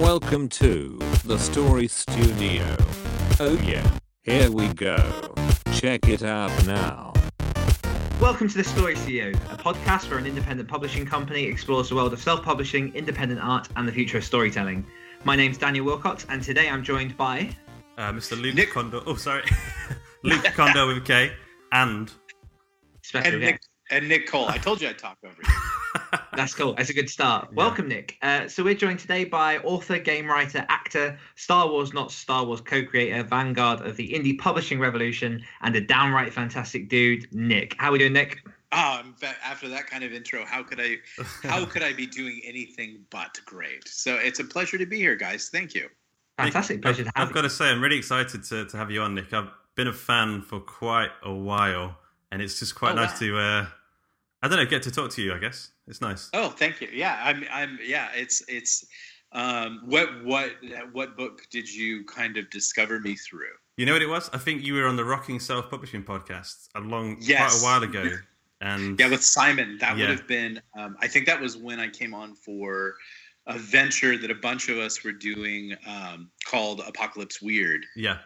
Welcome to the Story Studio. Oh yeah, here we go. Check it out now. Welcome to the Story Studio, a podcast where an independent publishing company explores the world of self-publishing, independent art, and the future of storytelling. My name's Daniel Wilcox, and today I'm joined by uh, Mr. Luke Kondo. Oh, sorry, Luke Kondo with a K, and special and guest. Nick, and Nick Cole. I told you I'd talk over you. That's cool. That's a good start. Welcome, Nick. Uh, so we're joined today by author, game writer, actor, Star Wars not Star Wars co-creator, vanguard of the indie publishing revolution, and a downright fantastic dude, Nick. How are we doing, Nick? Oh, I'm fa- after that kind of intro, how could I, how could I be doing anything but great? So it's a pleasure to be here, guys. Thank you. Fantastic. Pleasure to have I've got to say, I'm really excited to, to have you on, Nick. I've been a fan for quite a while, and it's just quite Oh, nice wow. to, uh, I don't know, get to talk to you. I guess it's nice. Oh, thank you. Yeah, I'm. I'm. Yeah, it's. It's. Um, what. What. What book did you kind of discover me through? You know what it was? I think you were on the Rocking Self Publishing podcast a long, Yes. quite a while ago, and Yeah, with Simon. That Yeah. would have been. Um, I think that was when I came on for a venture that a bunch of us were doing um, called Apocalypse Weird. yeah,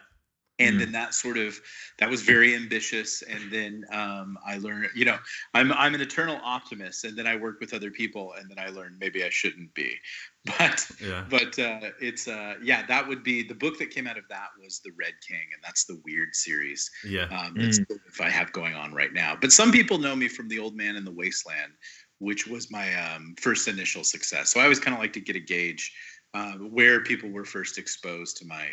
and Mm. then that sort of that was very ambitious and then um, i learned you know i'm i'm an eternal optimist and then i work with other people and then i learned maybe i shouldn't be but yeah. but uh, it's uh, yeah that would be the book that came out of that was the red king and that's the weird series Yeah, um, that's Mm. sort of I have going on right now. But some people know me from The Old Man in the Wasteland, which was my um, first initial success. So I always kind of like to get a gauge uh, where people were first exposed to my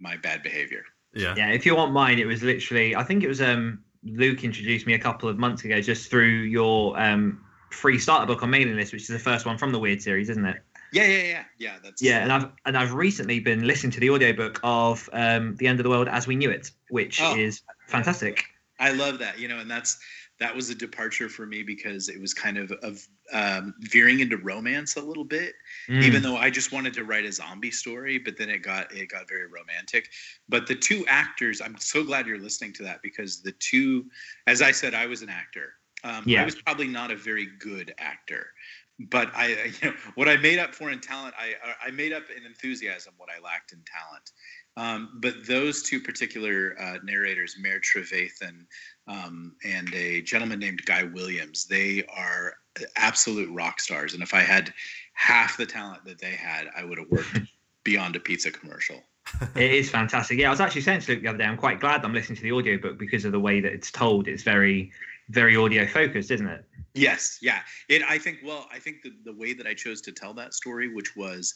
my bad behavior. Yeah, Yeah, if you want mine, it was literally I think it was um Luke introduced me a couple of months ago just through your um free starter book on mailing list, which is the first one from the Weird series, isn't it? Yeah, yeah, yeah, yeah. That's Yeah, and I've and I've recently been listening to the audiobook of um The End of the World as We Knew It, which Oh. is fantastic. I love that. You know, and that's that was a departure for me because it was kind of of um, veering into romance a little bit. Mm. even though I just wanted to write a zombie story, but then it got it got very romantic. But the two actors, I'm so glad you're listening to that because the two, as I said, I was an actor. Um, Yeah. I was probably not a very good actor, but I, I- you know, what I made up for in talent, I I made up in enthusiasm what I lacked in talent. Um, but those two particular uh, narrators, Mare Trevathan um, and a gentleman named Guy Williams, they are absolute rock stars. And if I had half the talent that they had, I would have worked beyond a pizza commercial. It is fantastic. Yeah, I was actually saying to Luke the other day, I'm quite glad I'm listening to the audiobook because of the way that it's told. It's very, very audio focused, isn't it? Yes, yeah. It. I think. Well, I think the the way that I chose to tell that story, which was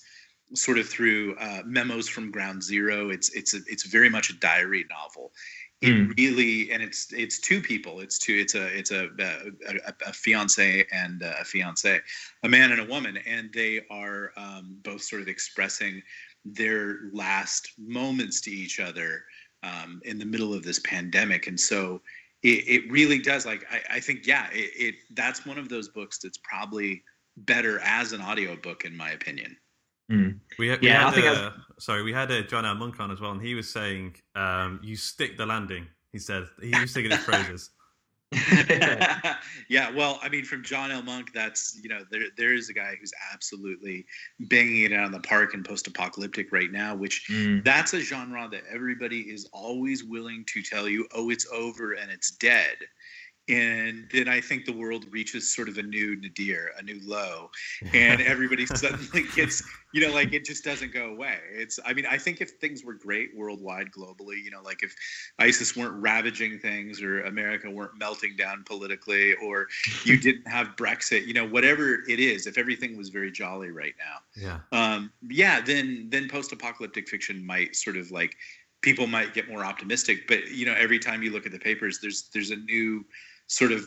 sort of through uh, memos from Ground Zero, it's it's a, it's very much a diary novel. It Mm. really, and it's it's two people. It's two. It's a it's a a, a, a fiance and a fiance, a man and a woman, and they are um, both sort of expressing their last moments to each other um, in the middle of this pandemic, and so it, it really does like I, I think yeah it, it that's one of those books that's probably better as an audiobook in my opinion Mm. We had, we Yeah, I think uh, I've- sorry, we had uh, John L. Monk on as well, and he was saying, um, "You stick the landing." He said he was singing his phrases. yeah, well, I mean, from John L. Monk, that's you know, there there is a guy who's absolutely banging it out in the park and post-apocalyptic right now, which Mm. that's a genre that everybody is always willing to tell you, oh, it's over and it's dead. And then I think the world reaches sort of a new nadir, a new low, and everybody suddenly gets, you know, like it just doesn't go away. It's, I mean, I think if things were great worldwide, globally, you know, like if ISIS weren't ravaging things or America weren't melting down politically or you didn't have Brexit, you know, whatever it is, if everything was very jolly right now, Yeah. um, yeah, then then post-apocalyptic fiction might sort of like people might get more optimistic. But you know, every time you look at the papers, there's there's a new sort of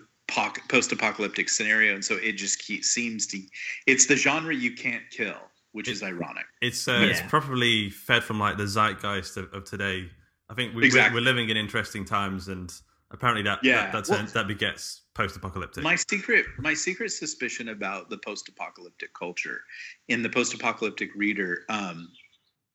post-apocalyptic scenario, and so it just keeps, seems to it's the genre you can't kill, which is ironic. It's uh, it's probably fed from like the zeitgeist of, of today. I think we, Exactly. we're, we're living in interesting times, and apparently that Yeah. that, that's Well- that begets post-apocalyptic. My secret, my secret suspicion about the post-apocalyptic culture in the post-apocalyptic reader, um,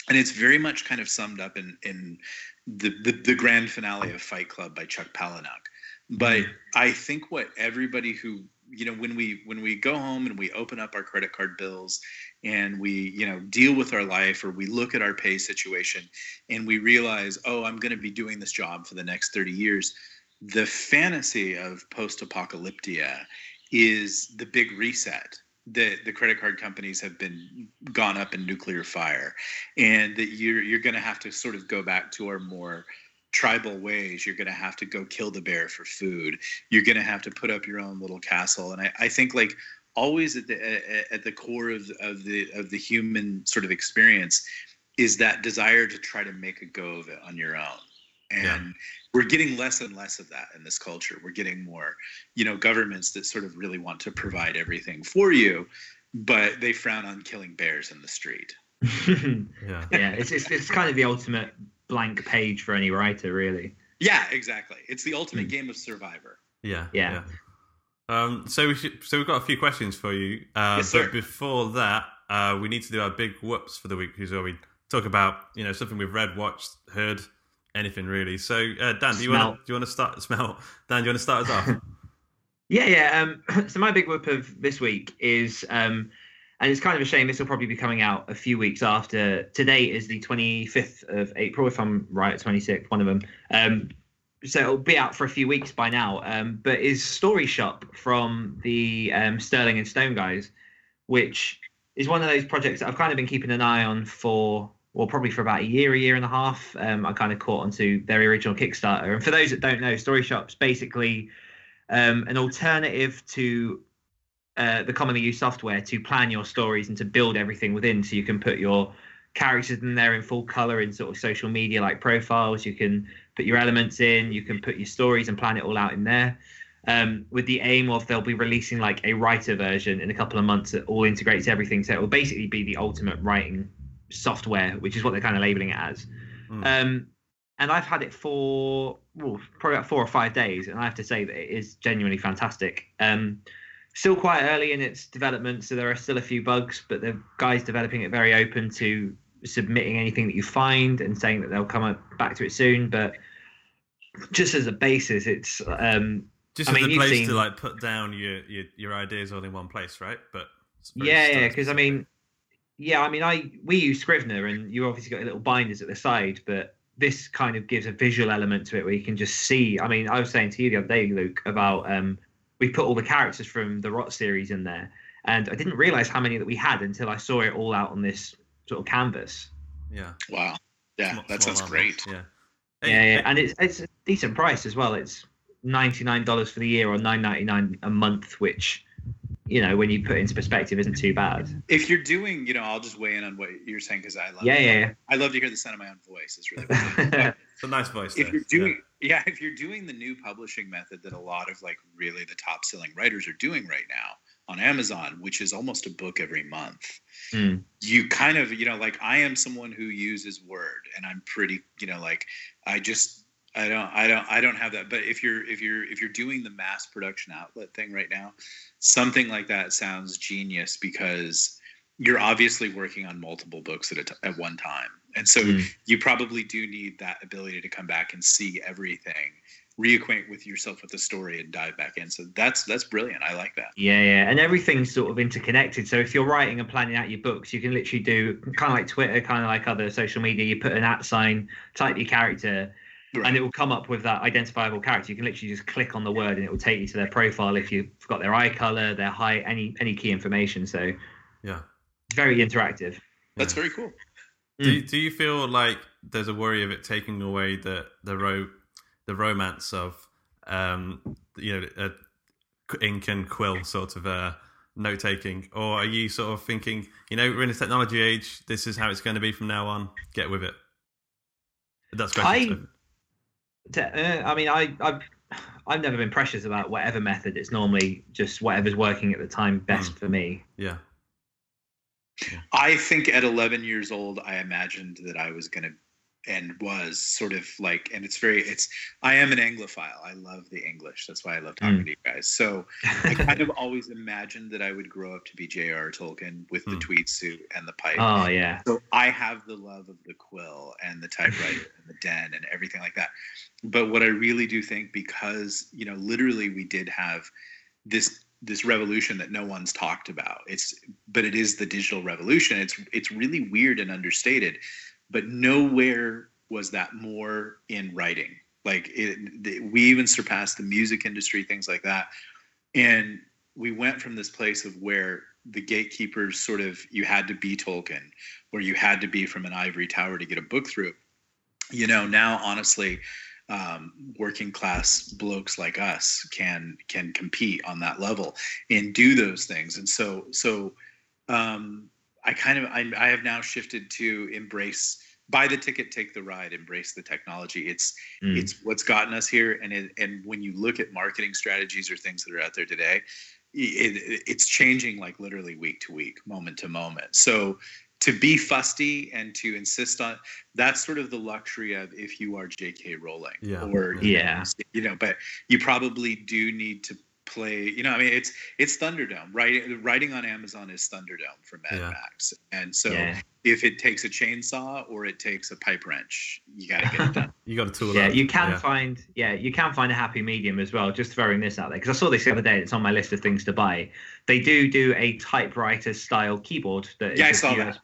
and it's very much kind of summed up in in the, the the grand finale of Fight Club by Chuck Palahniuk. But mm-hmm. I think what everybody who you know when we when we go home and we open up our credit card bills and we you know deal with our life or we look at our pay situation and we realize oh i'm going to be doing this job for the next 30 years the fantasy of post-apocalyptia is the big reset that the credit card companies have been gone up in nuclear fire and that you're you're going to have to sort of go back to our more tribal ways you're going to have to go kill the bear for food. You're going to have to put up your own little castle. And i, I think like always at the at, at the core of, of the of the human sort of experience is that desire to try to make a go of it on your own. And Yeah. we're getting less and less of that in this culture. We're getting more you know governments that sort of really want to provide everything for you but they frown on killing bears in the street. Yeah. yeah, it's, it's it's kind of the ultimate blank page for any writer, really. yeah exactly it's the ultimate game of survivor Yeah, Yeah. Um, so we should, so we've got a few questions for you. Uh, Yes, but sir. before that, uh, we need to do our big whoops for the week, because where we talk about you know something we've read, watched, heard, anything really. So uh, Dan, do you want to do you want to start smell? Dan, do you want to start us off? Yeah, yeah. Um, so my big whoop of this week is, um, and it's kind of a shame. This will probably be coming out a few weeks after. Today is the 25th of April, if I'm right, 26th, one of them. Um, so it'll be out for a few weeks by now. Um, but is StoryShop from the um, Sterling and Stone guys, which is one of those projects that I've kind of been keeping an eye on for. Well, probably for about a year, a year and a half. Um, I kind of caught onto their original Kickstarter. And for those that don't know, StoryShop's basically um, an alternative to uh, the commonly used software to plan your stories and to build everything within. So you can put your characters in there in full color in sort of social media like profiles. You can put your elements in. You can put your stories and plan it all out in there. Um, with the aim of they'll be releasing like a writer version in a couple of months that all integrates everything. So it will basically be the ultimate writing software, which is what they're kind of labeling it as. Mm. Um, and I've had it for well, probably about four or five days, and I have to say that it is genuinely fantastic. Um, still quite early in its development, so there are still a few bugs, but the guys developing it very open to submitting anything that you find and saying that they'll come back to it soon. But just as a basis, it's um, Just I as mean, a place seen- to like put down your, your your ideas all in one place, right? But yeah, yeah, because I mean, yeah, I mean, I we use Scrivener, and you obviously got little binders at the side, but this kind of gives a visual element to it where you can just see. I mean, I was saying to you the other day, Luke, about um, we put all the characters from the Rot series in there, and I didn't realize how many that we had until I saw it all out on this sort of canvas. yeah, wow yeah Small- that small sounds great Yeah, Yeah, yeah, and it's it's a decent price as well. It's ninety nine dollars for the year or nine ninety nine a month, which you know when you put it into perspective isn't too bad. if you're doing you know i'll just weigh in on what you're saying because i love Yeah, yeah, i love to hear the sound of my own voice it's really yeah. it's a nice voice. if there, you're doing yeah. if you're doing the new publishing method that a lot of like really the top selling writers are doing right now on amazon which is almost a book every month Hmm. you kind of you know like i am someone who uses word and i'm pretty you know like i just i don't i don't i don't have that but if you're if you're if you're doing the mass production outlet thing right now something like that sounds genius because you're obviously working on multiple books at a t- at one time and so Mm. you probably do need that ability to come back and see everything reacquaint with yourself with the story and dive back in. So that's that's brilliant. I like that. Yeah, yeah, and everything's sort of interconnected. So if you're writing and planning out your books, you can literally do kind of like Twitter, kind of like other social media. You put an at sign, type your character, Right. and it will come up with that identifiable character. You can literally just click on the word, and it will take you to their profile if you've got their eye color, their height, any any key information. So Yeah. It's very interactive. That's very cool. Do you, do you feel like there's a worry of it taking away the the ro- the romance of um you know a ink and quill sort of uh note taking or are you sort of thinking you know we're in a technology age this is how it's going to be from now on get with it that's I- question uh, I mean, I, I've I've never been precious about whatever method. It's normally just whatever's working at the time best for me. yeah I think at 11 years old, I imagined that I was going to and was sort of like, and it's very, it's, I am an Anglophile. I love the English. That's why I love talking Mm. to you guys. So I kind of always imagined that I would grow up to be J.R. Tolkien with the Mm. tweed suit and the pipe. Oh yeah, So I have the love of the quill and the typewriter and the den and everything like that. But what I really do think, because you know, literally, we did have this this revolution that no one's talked about. It's but it is the digital revolution. It's it's really weird and understated, but nowhere was that more in writing. Like it, the, we even surpassed the music industry, things like that, and we went from this place of where the gatekeepers sort of you had to be Tolkien, or you had to be from an ivory tower to get a book through. You know, now honestly, um, working class blokes like us can can compete on that level and do those things. And so so um, I kind of I, I have now shifted to embrace buy the ticket, take the ride, embrace the technology. It's Mm. it's what's gotten us here. And it, and when you look at marketing strategies or things that are out there today, it, it, it's changing like literally week to week, moment to moment. So to be fusty and to insist on that's sort of the luxury of if you are J.K. Rowling Yeah. or Yeah. you know, but you probably do need to play. You know, I mean, it's it's Thunderdome. Writing writing on Amazon is Thunderdome for Mad Yeah. Max, and so Yeah. If it takes a chainsaw or it takes a pipe wrench, you got to get it done. you got a tool yeah. out. You can yeah. find yeah, you can find a happy medium as well. Just throwing this out there because I saw this the other day. It's on my list of things to buy. They do do a typewriter style keyboard that is Yeah, I just saw that.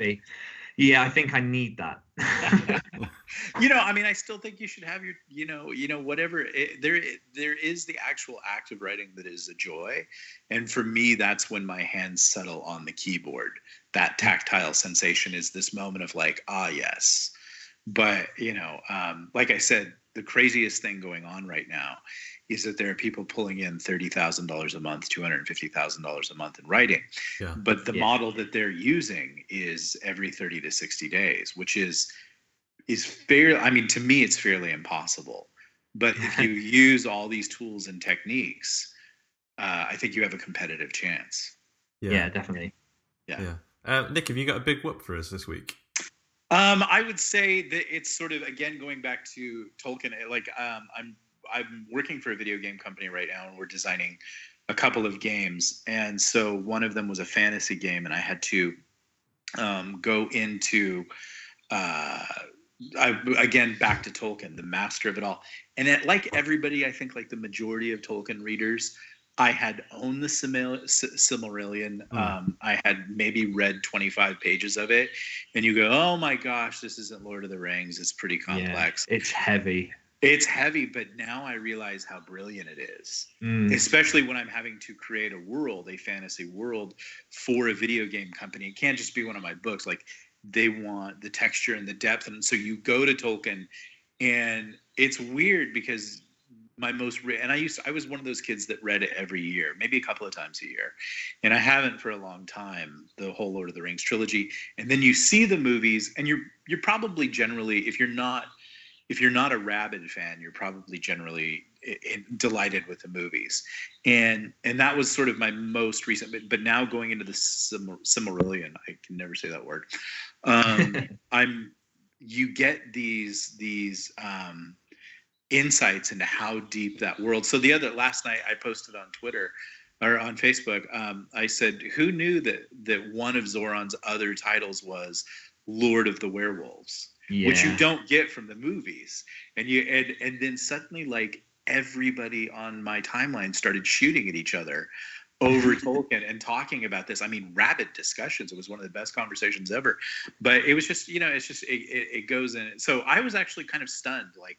USB. Yeah, I think I need that. you know, I mean, I still think you should have your, you know, you know, whatever. It, there, there is the actual act of writing that is a joy, and for me, that's when my hands settle on the keyboard. That tactile sensation is this moment of like, ah, yes. But you know, um, like I said, the craziest thing going on right now is that there are people pulling in thirty thousand dollars a month, two hundred and fifty thousand dollars a month in writing. Yeah. But the Yeah. model that they're using is every thirty to sixty days, which is is fair. I mean, to me, it's fairly impossible. But if you use all these tools and techniques, uh, I think you have a competitive chance. yeah. definitely. Yeah. yeah. Uh, Nick, have you got a big whoop for us this week? Um, I would say that it's sort of again going back to Tolkien. Like, um, I'm I'm working for a video game company right now, and we're designing a couple of games. And so one of them was a fantasy game, and I had to um, go into uh, I, again back to Tolkien, the master of it all. And like everybody, I think like the majority of Tolkien readers, I had owned the Simil- S- Silmarillion. Mm. Um, I had maybe read 25 pages of it, and you go, "Oh my gosh, this isn't Lord of the Rings. It's pretty complex. Yeah, it's heavy. It's heavy." But now I realize how brilliant it is Mm. especially when I'm having to create a world, a fantasy world for a video game company. It can't just be one of my books. Like they want the texture and the depth. And so you go to Tolkien and it's weird because my most re- and I used to, I was one of those kids that read it every year, maybe a couple of times a year. And I haven't for a long time, the whole Lord of the Rings trilogy. And then you see the movies and you're you're probably generally if you're not if you're not a rabid fan, you're probably generally i- i- delighted with the movies, and and that was sort of my most recent. But, but now going into the Silmarillion, I can never say that word. Um, I'm you get these these um, insights into how deep that world. So the other last night I posted on Twitter or on Facebook. Um, I said, "Who knew that that one of Sauron's other titles was Lord of the Werewolves?" Yeah. which you don't get from the movies and you and and then suddenly like everybody on my timeline started shooting at each other over Tolkien and talking about this. I mean, rabid discussions. It was one of the best conversations ever. But it was just, you know, it's just it, it, it goes in. So I was actually kind of stunned, like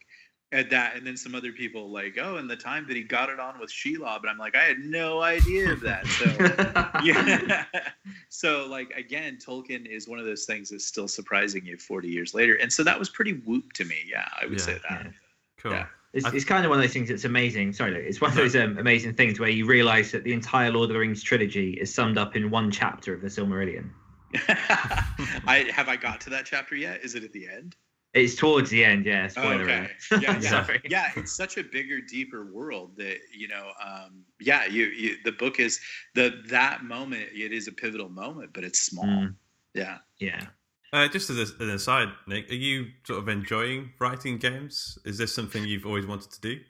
at that, and then some other people like, oh, and the time that he got it on with Shelob, and I'm like, I had no idea of that. So yeah. so like again, Tolkien is one of those things that's still surprising you 40 years later, and so that was pretty whoop to me. Yeah, I would Yeah. say that. Yeah. Cool. Yeah. It's, it's kind of one of those things that's amazing. Sorry, Luke, it's one of those um, amazing things where you realize that the entire Lord of the Rings trilogy is summed up in one chapter of the Silmarillion. I have I got to that chapter yet? Is it at the end? It's towards the end, yeah. Oh, Spoiler okay. Yeah, yeah, yeah. It's such a bigger, deeper world that you know. Um, yeah, you, you. The book is the that moment. It is a pivotal moment, but it's small. Mm. Yeah. Yeah. Uh, just as a- an aside, Nick, are you sort of enjoying writing games? Is this something you've always wanted to do?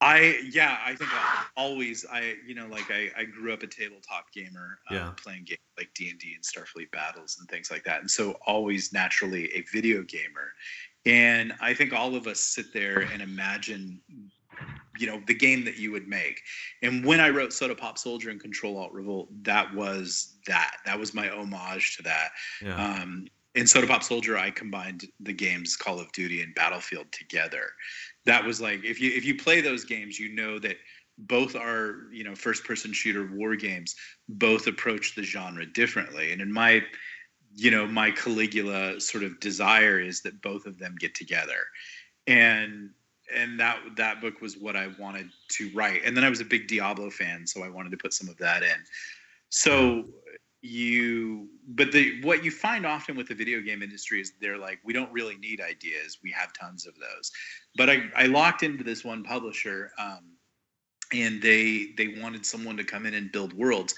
I yeah, I think I always I you know like I, I grew up a tabletop gamer, um, Yeah. playing games like D and D and Starfleet battles and things like that, and so always naturally a video gamer, and I think all of us sit there and imagine, you know, the game that you would make, and when I wrote Soda Pop Soldier and Control Alt Revolt, that was that that was my homage to that, Yeah. um, in Soda Pop Soldier, I combined the games Call of Duty and Battlefield together. That was like if you if you play those games, you know that both are you know first person shooter war games. Both approach the genre differently, and in my you know my Caligula sort of desire is that both of them get together, and and that that book was what I wanted to write. And then I was a big Diablo fan, so I wanted to put some of that in. So you but the what you find often with the video game industry is they're like we don't really need ideas. We have tons of those. But i, I locked into this one publisher um, and they they wanted someone to come in and build worlds.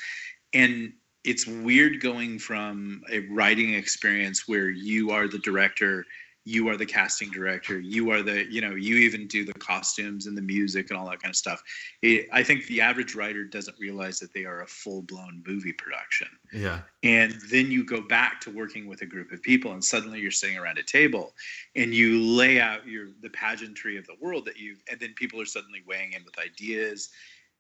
And it's weird going from a writing experience where you are the director you are the casting director you are the you know you even do the costumes and the music and all that kind of stuff. It, i think the average writer doesn't realize that they are a full-blown movie production. Yeah. and then you go back to working with a group of people and suddenly you're sitting around a table and you lay out your the pageantry of the world that you and then people are suddenly weighing in with ideas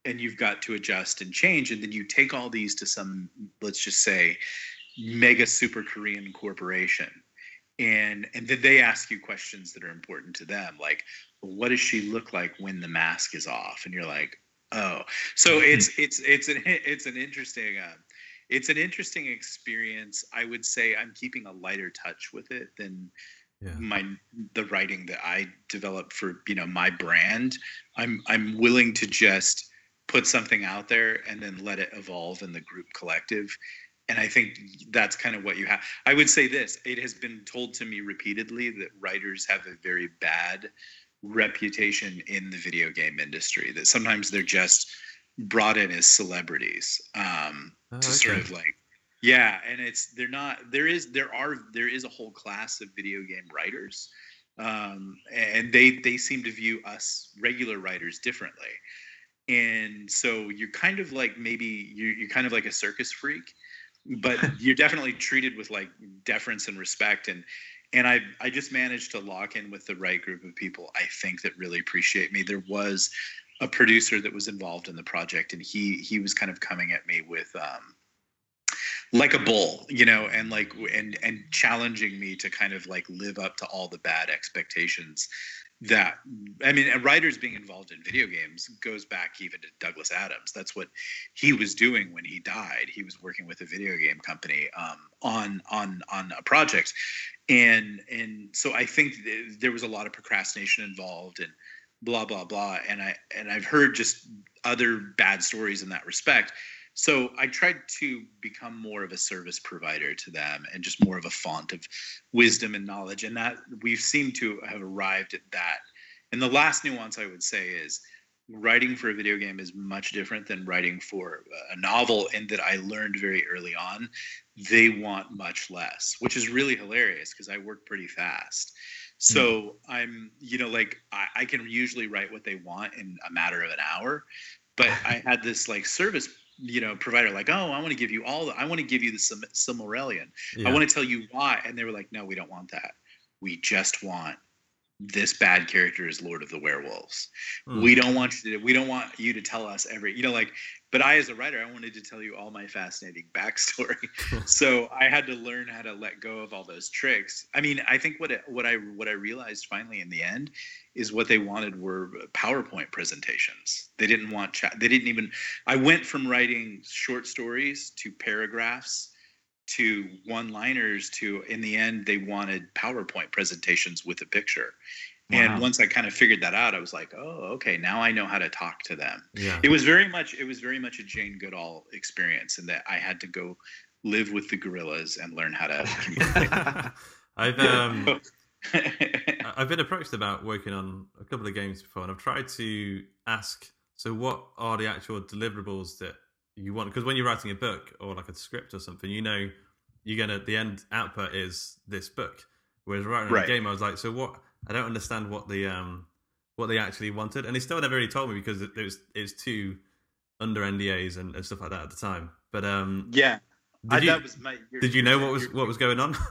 and you've got to adjust and change. And then you take all these to some let's just say mega super korean corporation and and then they ask you questions that are important to them like what does she look like when the mask is off? And you're like oh. So it's it's it's an it's an interesting uh, it's an interesting experience. I would say i'm keeping a lighter touch with it than Yeah. my the writing that i developed for you know my brand. I'm i'm willing to just put something out there and then let it evolve in the group collective and i think that's kind of what you have. I would say this it has been told to me repeatedly that writers have a very bad reputation in the video game industry that sometimes they're just brought in as celebrities um, Oh, to sort of like yeah and it's they're not there is there are there is a whole class of video game writers um, and they they seem to view us regular writers differently. And so you're kind of like maybe you're, you're kind of like a circus freak but you're definitely treated with like deference and respect and and I I just managed to lock in with the right group of people I think that really appreciate me. There was a producer that was involved in the project and he he was kind of coming at me with um like a bull, you know, and like and and challenging me to kind of like live up to all the bad expectations that I mean, writers being involved in video games goes back even to Douglas Adams. That's what he was doing when he died. He was working with a video game company um, on on on a project, and and so I think th- there was a lot of procrastination involved and blah blah blah. And I and I've heard just other bad stories in that respect. So I tried to become more of a service provider to them and just more of a font of wisdom and knowledge. And that we've seemed to have arrived at that. And the last nuance I would say is writing for a video game is much different than writing for a novel in that I learned very early on they want much less, which is really hilarious because I work pretty fast. Hmm. So I'm, you know, like I, I can usually write what they want in a matter of an hour, but I had this like service, you know, provider like, oh, I want to give you all the, I want to give you the Sim- Silmarillion. Yeah. I want to tell you why, and they were like, no, we don't want that. We just want this bad character is Lord of the Werewolves. Hmm. We don't want you to we don't want you to tell us every you know like but I as a writer I wanted to tell you all my fascinating backstory. so I had to learn how to let go of all those tricks. I mean, I think what it, what I what I realized finally in the end is what they wanted were PowerPoint presentations. They didn't want chat. They didn't even I went from writing short stories to paragraphs to one liners to in the end they wanted powerpoint presentations with a picture Wow. and once i kind of figured that out i was like oh okay now i know how to talk to them Yeah. it was very much it was very much a jane goodall experience in that i had to go live with the gorillas and learn how to communicate I've um, I've been approached about working on a couple of games before, and I've tried to ask. So, what are the actual deliverables that you want? Because when you're writing a book or like a script or something, you know you're gonna the end output is this book. Whereas writing Right. a game, I was like, so what? I don't understand what the um what they actually wanted, and they still never really told me because it, it was it was too under NDAs and, and stuff like that at the time. But um, yeah did I, you that was my your- did you know what was your- what was going on?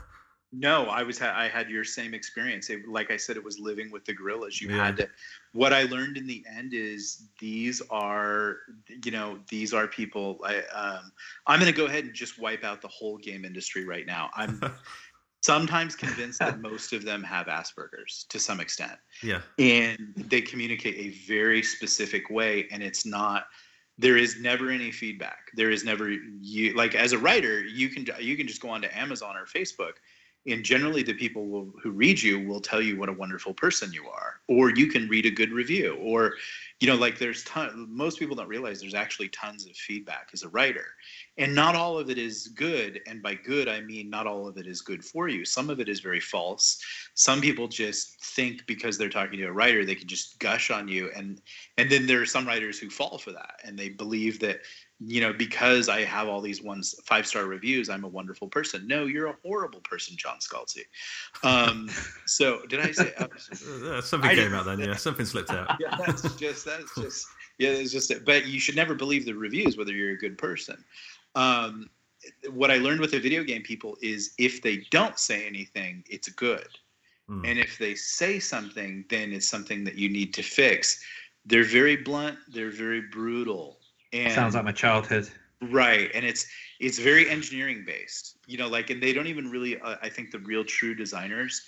No, I was I had your same experience. It, like I said, it was living with the gorillas. You Yeah. had to. What I learned in the end is these are, you know, these are people. I, um, I'm going to go ahead and just wipe out the whole game industry right now. I'm sometimes convinced that most of them have Asperger's to some extent. Yeah, and they communicate a very specific way and it's not there is never any feedback. There is never you like as a writer you can you can just go onto amazon or facebook and generally the people will, who read you will tell you what a wonderful person you are or you can read a good review or you know like there's ton most people don't realize there's actually tons of feedback as a writer. And not all of it is good and by good i mean not all of it is good for you. Some of it is very false. Some people just think because they're talking to a writer they can just gush on you and and then there are some writers who fall for that and they believe that you know because i have all these ones five star reviews i'm a wonderful person no you're a horrible person john scalzi um so did i say uh, Uh, something I came out then. Yeah, something slipped out. yeah, that's just that's just yeah, it's just it. But you should never believe the reviews whether you're a good person. Um, what I learned with the video game people is if they don't say anything, it's good, Hmm. and if they say something, then it's something that you need to fix. They're very blunt. They're very brutal. And Sounds like my childhood. right and it's it's very engineering based you know like and they don't even really uh, i think the real true designers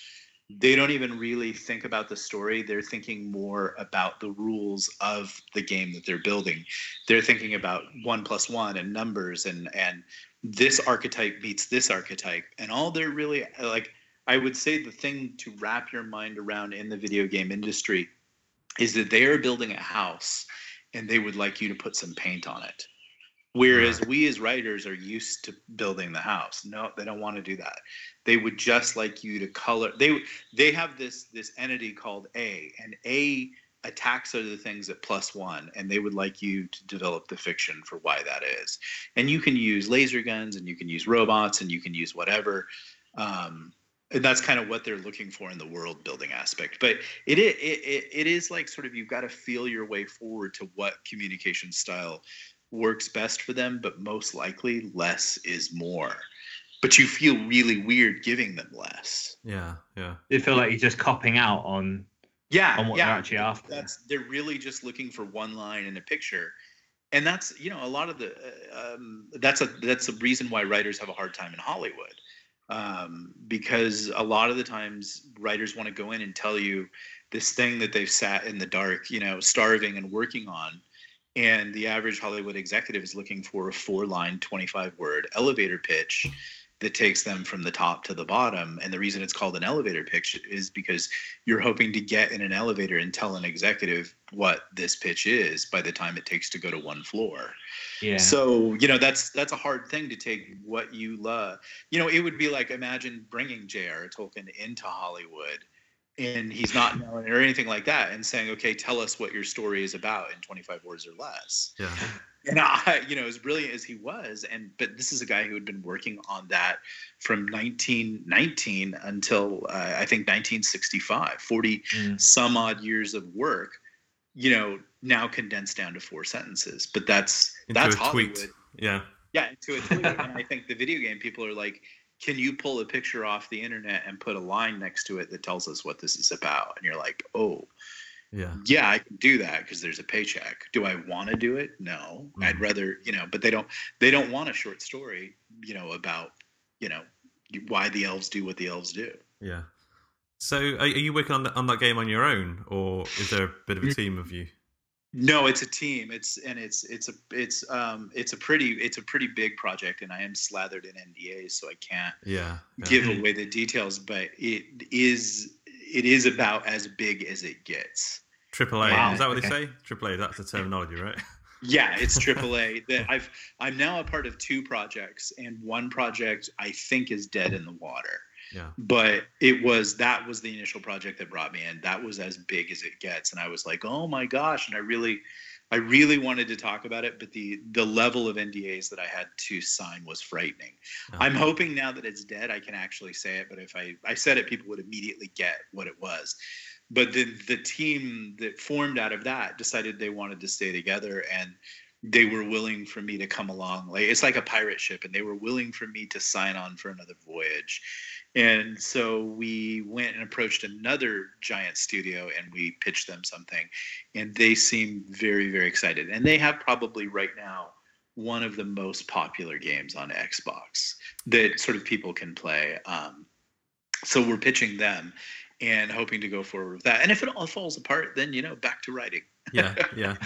they don't even really think about the story. They're thinking more about the rules of the game that they're building. They're thinking about one plus one and numbers and and this archetype meets this archetype. And all they're really like i would say the thing to wrap your mind around in the video game industry is that they are building a house and they would like you to put some paint on it Whereas we as writers are used to building the house. No, they don't want to do that. They would just like you to color. They they have this this entity called A, and A attacks other things at plus one, and they would like you to develop the fiction for why that is. And you can use laser guns, and you can use robots, and you can use whatever. Um, and that's kind of what they're looking for in the world building aspect. But it it it, it is like sort of you've got to feel your way forward to what communication style works best for them, but most likely less is more. But you feel really weird giving them less. Yeah, yeah. You feel like you're just copping out on Yeah, on what yeah. they're actually after. That's they're really just looking for one line in a picture, and that's you know a lot of the uh, um, that's a that's a reason why writers have a hard time in Hollywood, um, because a lot of the times writers want to go in and tell you this thing that they've sat in the dark, you know, starving and working on, and the average Hollywood executive is looking for a four line, 25 word elevator pitch that takes them from the top to the bottom. And the reason it's called an elevator pitch is because you're hoping to get in an elevator and tell an executive what this pitch is by the time it takes to go to one floor. Yeah. So, you know, that's that's a hard thing to take what you love. You know, it would be like imagine bringing J.R. Tolkien into Hollywood and he's not known or anything like that and saying, okay, tell us what your story is about in 25 words or less Yeah. And I, you know, as brilliant as he was, and but this is a guy who had been working on that from 1919 until uh, I think 1965, 40 Mm. some odd years of work. You know, now condensed down to four sentences. But that's Into that's Hollywood. tweet. Yeah. Yeah, into a tweet. and I think the video game people are like, can you pull a picture off the internet and put a line next to it that tells us what this is about? And you're like, oh, Yeah. yeah, I can do that because there's a paycheck. Do I want to do it? No, I'd Mhm. rather, you know, but they don't, they don't want a short story, you know, about, you know, why the elves do what the elves do. Yeah. So, are, are you working on, the, on that game on your own, or is there a bit of a team of you? No, it's a team. It's and it's it's a it's um it's a pretty it's a pretty big project, and I am slathered in NDAs, so I can't Yeah. yeah. give away the details. But it is it is about as big as it gets. Triple A. Wow, Is that what they say? Triple A. That's the terminology, right? Yeah, it's AAA. that I've I'm now a part of two projects, and one project I think is dead in the water. Yeah. But it was that was the initial project that brought me in. That was as big as it gets, and I was like, oh my gosh! And I really, I really wanted to talk about it, but the the level of NDAs that I had to sign was frightening. Oh. I'm hoping now that it's dead, I can actually say it. But if I I said it, people would immediately get what it was. But then the team that formed out of that decided they wanted to stay together and they were willing for me to come along. Like it's like a pirate ship and they were willing for me to sign on for another voyage. And so we went and approached another giant studio and we pitched them something and they seem very very excited. And they have probably right now one of the most popular games on xbox that sort of people can play um, so we're pitching them and hoping to go forward with that. And if it all falls apart then you know back to writing yeah, yeah.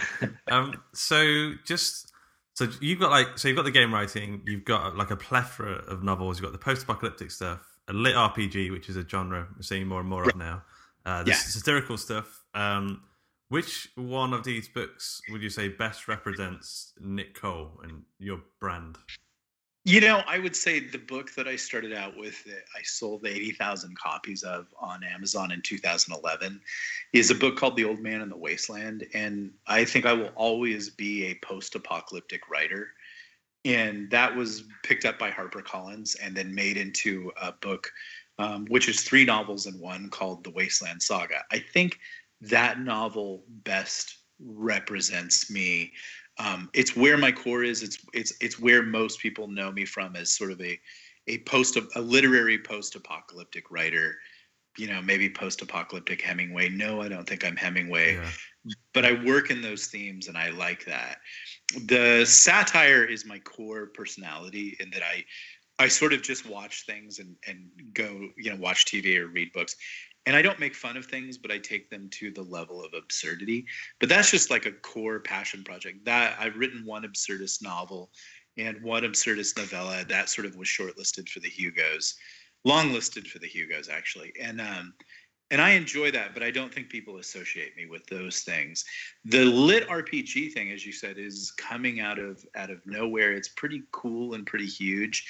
Um, so just so you've got like so you've got the game writing, you've got like a plethora of novels, you've got the post-apocalyptic stuff, a lit RPG, which is a genre we're seeing more and more of now. Uh, the Yeah. satirical stuff. Um, which one of these books would you say best represents Nick Cole and your brand? You know, I would say the book that I started out with, I sold 80,000 copies of on Amazon in 2011, is a book called The Old Man in the Wasteland. And I think I will always be a post apocalyptic writer. And that was picked up by HarperCollins and then made into a book, um, which is three novels in one called The Wasteland Saga. I think that novel best represents me um, it's where my core is. It's it's it's where most people know me from as sort of a a post a literary post apocalyptic writer. You know, maybe post apocalyptic Hemingway. No, I don't think I'm Hemingway, Yeah. but I work in those themes and I like that. The satire is my core personality in that I I sort of just watch things and and go you know watch TV or read books. And I don't make fun of things, but I take them to the level of absurdity. But that's just like a core passion project. That i've written one absurdist novel and one absurdist novella that sort of was shortlisted for the hugos long listed for the hugos actually. And um and i enjoy that but i don't think people associate me with those things. The lit rpg thing as you said is coming out of out of nowhere. It's pretty cool and pretty huge.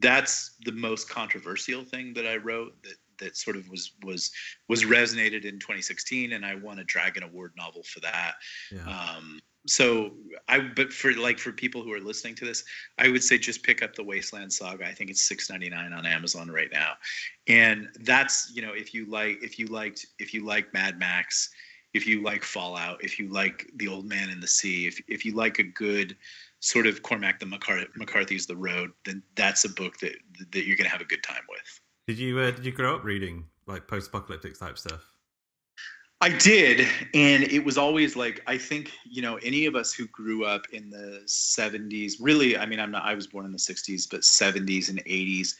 That's the most controversial thing that i wrote that that sort of was was was resonated in 2016 and i won a dragon award novel for that. Yeah. um so i but for like for people who are listening to this i would say just pick up the wasteland saga. I think it's 6.99 on amazon right now. And that's you know if you like if you liked if you like mad max if you like fallout if you like the old man in the sea if, if you like a good sort of cormac the McCar- mccarthy's the road then that's a book that that you're going to have a good time with Did you uh, did you grow up reading like post-apocalyptic type stuff? I did, and it was always like I think you know any of us who grew up in the '70s. Really, I mean, I'm not. I was born in the '60s, but '70s and '80s,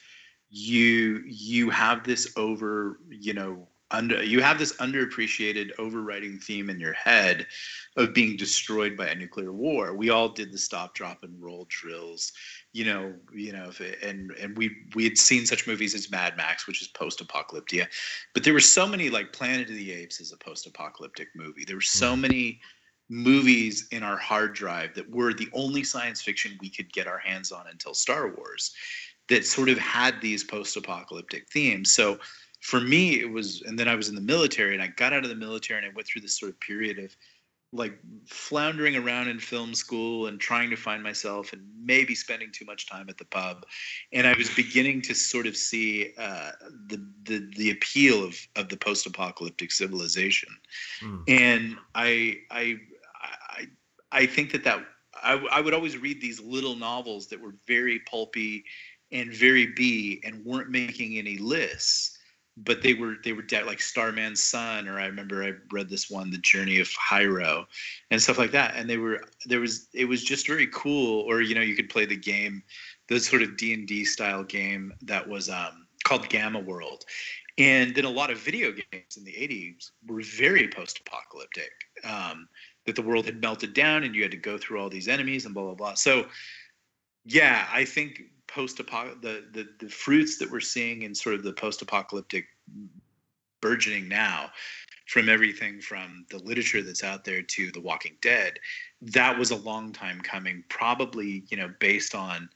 you you have this over you know under you have this underappreciated overriding theme in your head of being destroyed by a nuclear war. We all did the stop, drop, and roll drills, you know, you know, and and we we had seen such movies as Mad Max, which is post-apocalyptic, but there were so many like Planet of the Apes is a post-apocalyptic movie. There were so hmm. many movies in our hard drive that were the only science fiction we could get our hands on until Star Wars that sort of had these post-apocalyptic themes. So for me it was and then I was in the military and I got out of the military and I went through this sort of period of like floundering around in film school and trying to find myself and maybe spending too much time at the pub. And i was beginning to sort of see uh, the, the the appeal of of the post-apocalyptic civilization. Mm. and I, I i i think that that I, I would always read these little novels that were very pulpy and very B and weren't making any lists, but they were they were like Starman's Son, or I remember I read this one, The Journey of Hiero, and stuff like that. And they were there was it was just very cool. Or you know you could play the game, the sort of D and D style game that was um, called Gamma World, and then a lot of video games in the 80s were very post-apocalyptic um, that the world had melted down and you had to go through all these enemies and blah blah blah so yeah i think post the, the the fruits that we're seeing in sort of the post-apocalyptic burgeoning now from everything from the literature that's out there to the walking dead that was a long time coming probably you know based on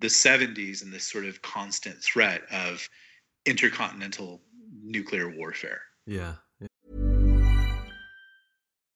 the 70s and this sort of constant threat of intercontinental nuclear warfare. Yeah.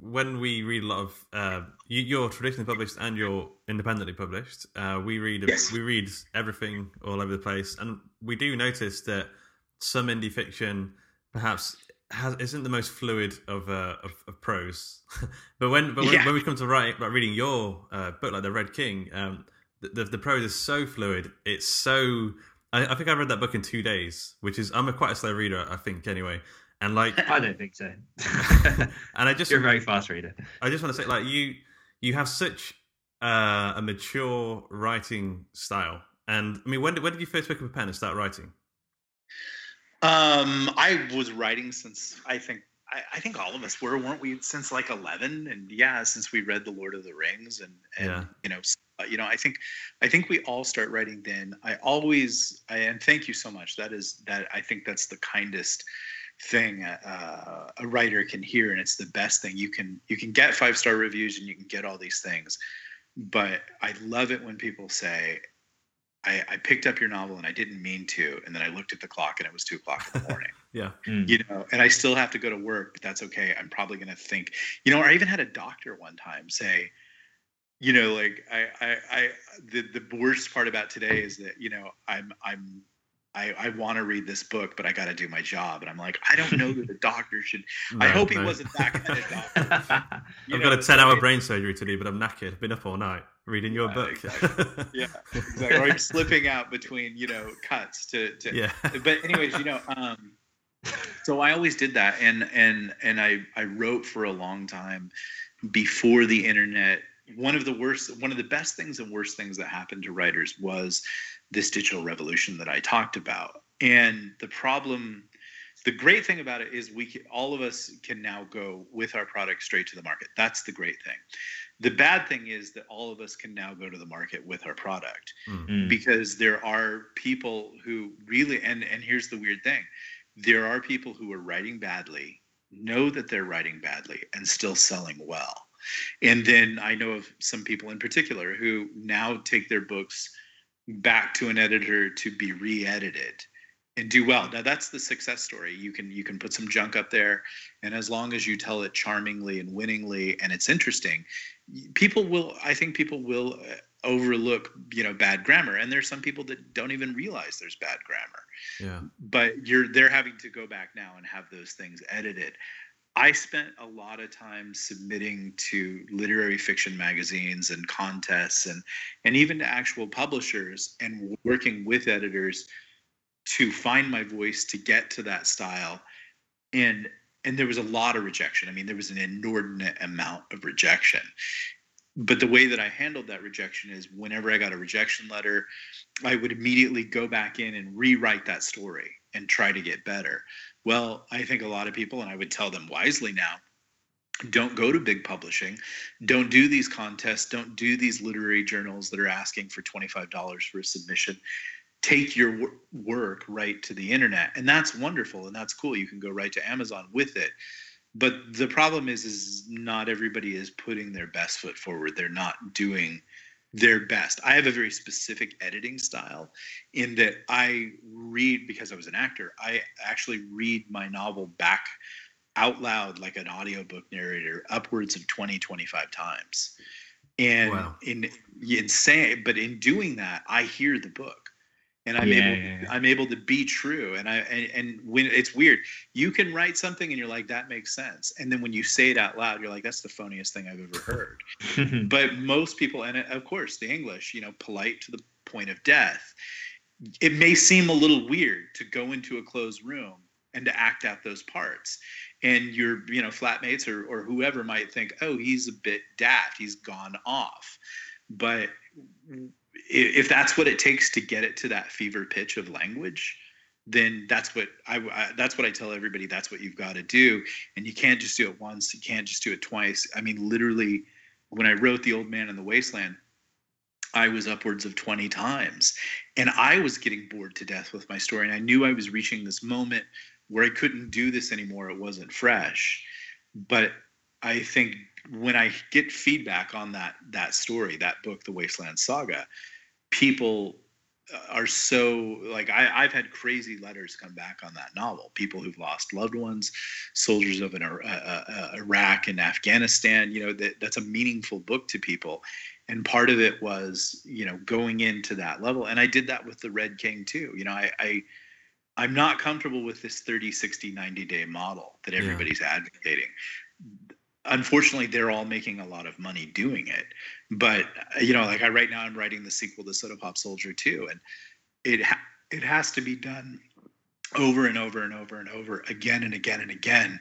when we read a lot of uh, you, you're traditionally published and you're independently published, uh, we read Yes. we read everything all over the place, and we do notice that some indie fiction perhaps has, isn't the most fluid of uh, of, of prose. but when but when, Yeah. when we come to write about reading your uh, book, like the Red King, um, the, the the prose is so fluid. It's so. I, I think I read that book in two days, which is I'm a quite a slow reader, I think, anyway. And like, I don't think so. and I just You're a very fast reader. I just want to say, like you, you have such uh, a mature writing style. And I mean, when did, when did you first pick up a pen and start writing? Um, I was writing since I think I, I think all of us were, weren't we? Since like eleven, and yeah, since we read the Lord of the Rings, and and Yeah. you know, uh, you know, I think I think we all start writing then. I always, I, and thank you so much. That is that I think that's the kindest thing uh, a writer can hear, and it's the best thing. You can you can get five star reviews and you can get all these things, but I love it when people say. I, I picked up your novel and I didn't mean to, and then I looked at the clock and it was two o'clock in the morning. Yeah, you know and i still have to go to work but that's okay. I'm probably going to think you know or i even had a doctor one time say you know like i i, I the, the worst part about today is that you know i'm i'm I, I want to read this book, but I got to do my job. And I'm like, I don't know that a doctor should. I No, hope he wasn't that kind of doctor. I've know, got a ten hour it- brain surgery today, but I'm knackered. I've been up all night reading your Yeah, book. exactly. Yeah, exactly. Or I'm slipping out between, you know, cuts to, to yeah, but anyways, you know, um, so I always did that, and and and I I wrote for a long time before the internet. One of the worst, one of the best things and worst things that happened to writers was this digital revolution that I talked about. And the problem, the great thing about it is we can, all of us can now go with our product straight to the market. That's the great thing. The bad thing is that all of us can now go to the market with our product Mm. because there are people who really and and here's the weird thing there are people who are writing badly know that they're writing badly and still selling well and then i know of some people in particular who now take their books back to an editor to be re-edited and do well. Now that's the success story. You can you can put some junk up there and as long as you tell it charmingly and winningly and it's interesting people will i think people will uh, overlook you know bad grammar. And there's some people that don't even realize there's bad grammar. Yeah. but you're they're having to go back now and have those things edited I spent a lot of time submitting to literary fiction magazines and contests and and even to actual publishers and working with editors to find my voice to get to that style and and there was a lot of rejection. I mean, there was an inordinate amount of rejection. But the way that I handled that rejection is whenever I got a rejection letter, I would immediately go back in and rewrite that story and try to get better. Well, I think a lot of people, and I would tell them wisely now, don't go to big publishing. Don't do these contests. Don't do these literary journals that are asking for $25 for a submission take your w- work right to the internet and that's wonderful and that's cool you can go right to amazon with it but the problem is is not everybody is putting their best foot forward they're not doing their best. I have a very specific editing style in that i read because i was an actor i actually read my novel back out loud like an audiobook narrator upwards of 20 25 times. And wow. in insane but in doing that i hear the book and I'm yeah, able yeah, yeah. I'm able to be true. And I and, and, when it's weird, you can write something and you're like that makes sense, and then when you say it out loud, you're like that's the funniest thing I've ever heard. but most people, and of course the English, you know, polite to the point of death. It may seem a little weird to go into a closed room and to act out those parts and your you know flatmates or, or whoever might think oh he's a bit daft he's gone off but if that's what it takes to get it to that fever pitch of language then that's what I, I, that's what I tell everybody that's what you've got to do. And you can't just do it once you can't just do it twice. I mean literally when I wrote The Old Man in the Wasteland I was upwards of 20 times. And I was getting bored to death with my story and I knew I was reaching this moment where I couldn't do this anymore it wasn't fresh. But I think when I get feedback on that that story, that book, The Wasteland Saga, people are so like I, have had crazy letters come back on that novel. People who've lost loved ones, soldiers of an, uh, uh, uh, Iraq and Afghanistan. You know that that's a meaningful book to people, and part of it was you know going into that level. And I did that with the Red King too. You know I, I I'm not comfortable with this 30, 60, 90 day model that everybody's yeah. advocating unfortunately they're all making a lot of money doing it. But you know like i right now i'm writing the sequel to soda pop soldier 2 and it ha- it has to be done over and over and over and over again and again and again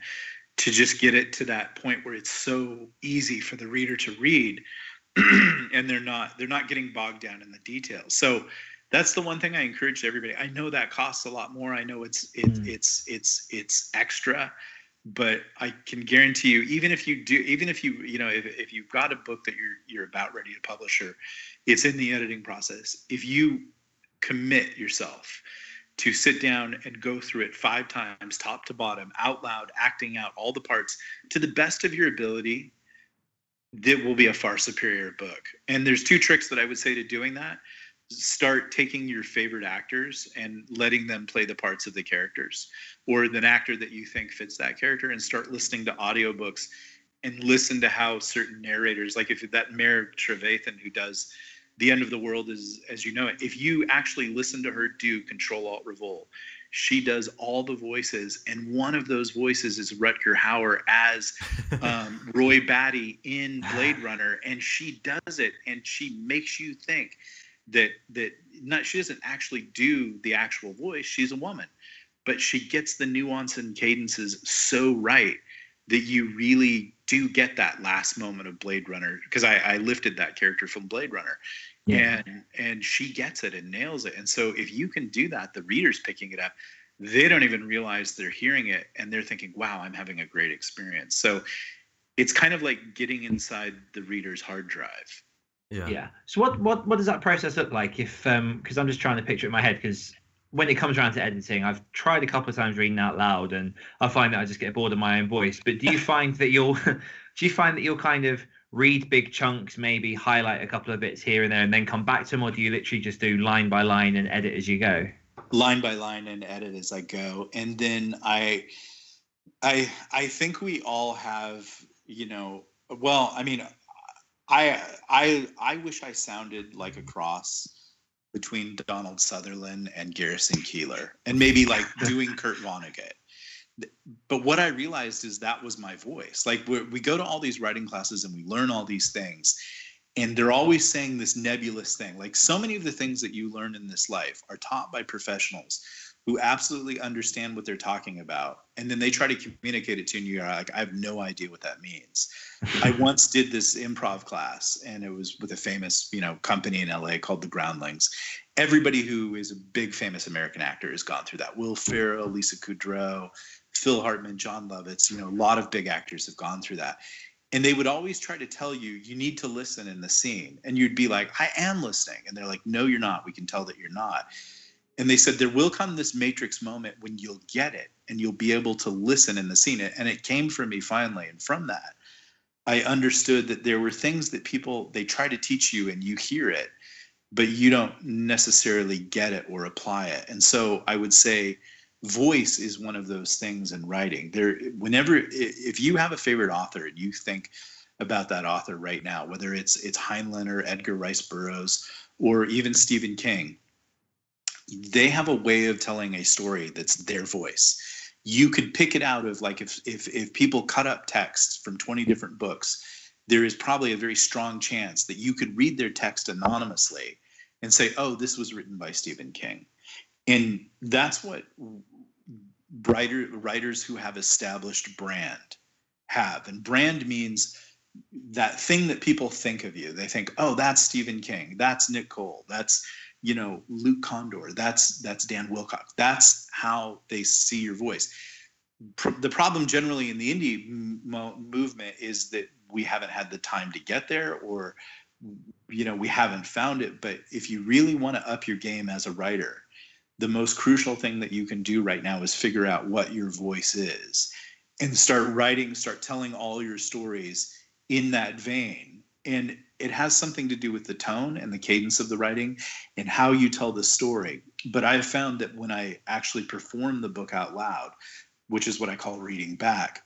to just get it to that point where it's so easy for the reader to read and they're not they're not getting bogged down in the details. So that's the one thing i encourage everybody. I know that costs a lot more. I know it's it, mm. it's it's it's extra but I can guarantee you, even if you do, even if you, you know, if, if you've got a book that you're you're about ready to publish, or it's in the editing process. If you commit yourself to sit down and go through it five times, top to bottom, out loud, acting out all the parts to the best of your ability, that will be a far superior book. And there's two tricks that I would say to doing that start taking your favorite actors and letting them play the parts of the characters or an actor that you think fits that character and start listening to audiobooks and listen to how certain narrators like if that Mare Trevathan who does the end of the world is as you know it if you actually listen to her do control alt revolt she does all the voices and one of those voices is rutger hauer as um, roy batty in blade runner and she does it and she makes you think that that not she doesn't actually do the actual voice she's a woman but she gets the nuance and cadences so right that you really do get that last moment of blade runner because I, I lifted that character from blade runner. Yeah. and and she gets it and nails it. And so if you can do that the reader's picking it up they don't even realize they're hearing it and they're thinking wow i'm having a great experience. So it's kind of like getting inside the reader's hard drive yeah. Yeah. So what what what does that process look like if um because I'm just trying to picture it in my head because when it comes around to editing, I've tried a couple of times reading out loud and I find that I just get bored of my own voice. But do you find that you'll do you find that you'll kind of read big chunks, maybe highlight a couple of bits here and there and then come back to them, or do you literally just do line by line and edit as you go? Line by line and edit as I go. And then I I I think we all have, you know, well, I mean, I I I wish I sounded like a cross between Donald Sutherland and Garrison Keillor, and maybe like doing Kurt Vonnegut. but what I realized is that was my voice. Like we we go to all these writing classes and we learn all these things, and they're always saying this nebulous thing. Like so many of the things that you learn in this life are taught by professionals who absolutely understand what they're talking about, and then they try to communicate it to you. And you're like, I have no idea what that means. I once did this improv class, and it was with a famous, you know, company in LA called the Groundlings. Everybody who is a big famous American actor has gone through that. Will Ferrell, Lisa Kudrow, Phil Hartman, Jon Lovitz, you know, a lot of big actors have gone through that. And they would always try to tell you, you need to listen in the scene. And you'd be like, I am listening. And they're like, no, you're not. We can tell that you're not. And they said, there will come this matrix moment when you'll get it and you'll be able to listen in the scene. And it came for me finally. And from that, I understood that there were things that people, they try to teach you and you hear it, but you don't necessarily get it or apply it. And so I would say, voice is one of those things in writing there whenever if you have a favorite author and you think about that author right now whether it's it's heinlein or edgar rice burroughs or even stephen king they have a way of telling a story that's their voice you could pick it out of like if if if people cut up text from 20 different books there is probably a very strong chance that you could read their text anonymously and say oh this was written by stephen king and that's what writer, writers who have established brand have. And brand means that thing that people think of you. They think, oh, that's Stephen King, that's Nick Cole, that's you know Luke Condor. that's that's Dan Wilcock. That's how they see your voice. Pro- the problem generally in the indie mo- movement is that we haven't had the time to get there, or you know we haven't found it. But if you really want to up your game as a writer, the most crucial thing that you can do right now is figure out what your voice is and start writing, start telling all your stories in that vein. And it has something to do with the tone and the cadence of the writing and how you tell the story. But I've found that when I actually perform the book out loud, which is what I call reading back,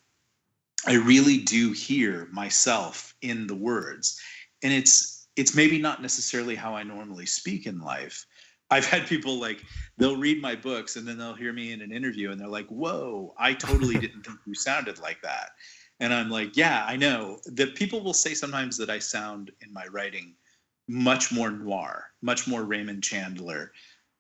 I really do hear myself in the words. And it's it's maybe not necessarily how I normally speak in life, I've had people like they'll read my books and then they'll hear me in an interview and they're like, "Whoa, I totally didn't think you sounded like that." And I'm like, "Yeah, I know." That people will say sometimes that I sound in my writing much more noir, much more Raymond Chandler.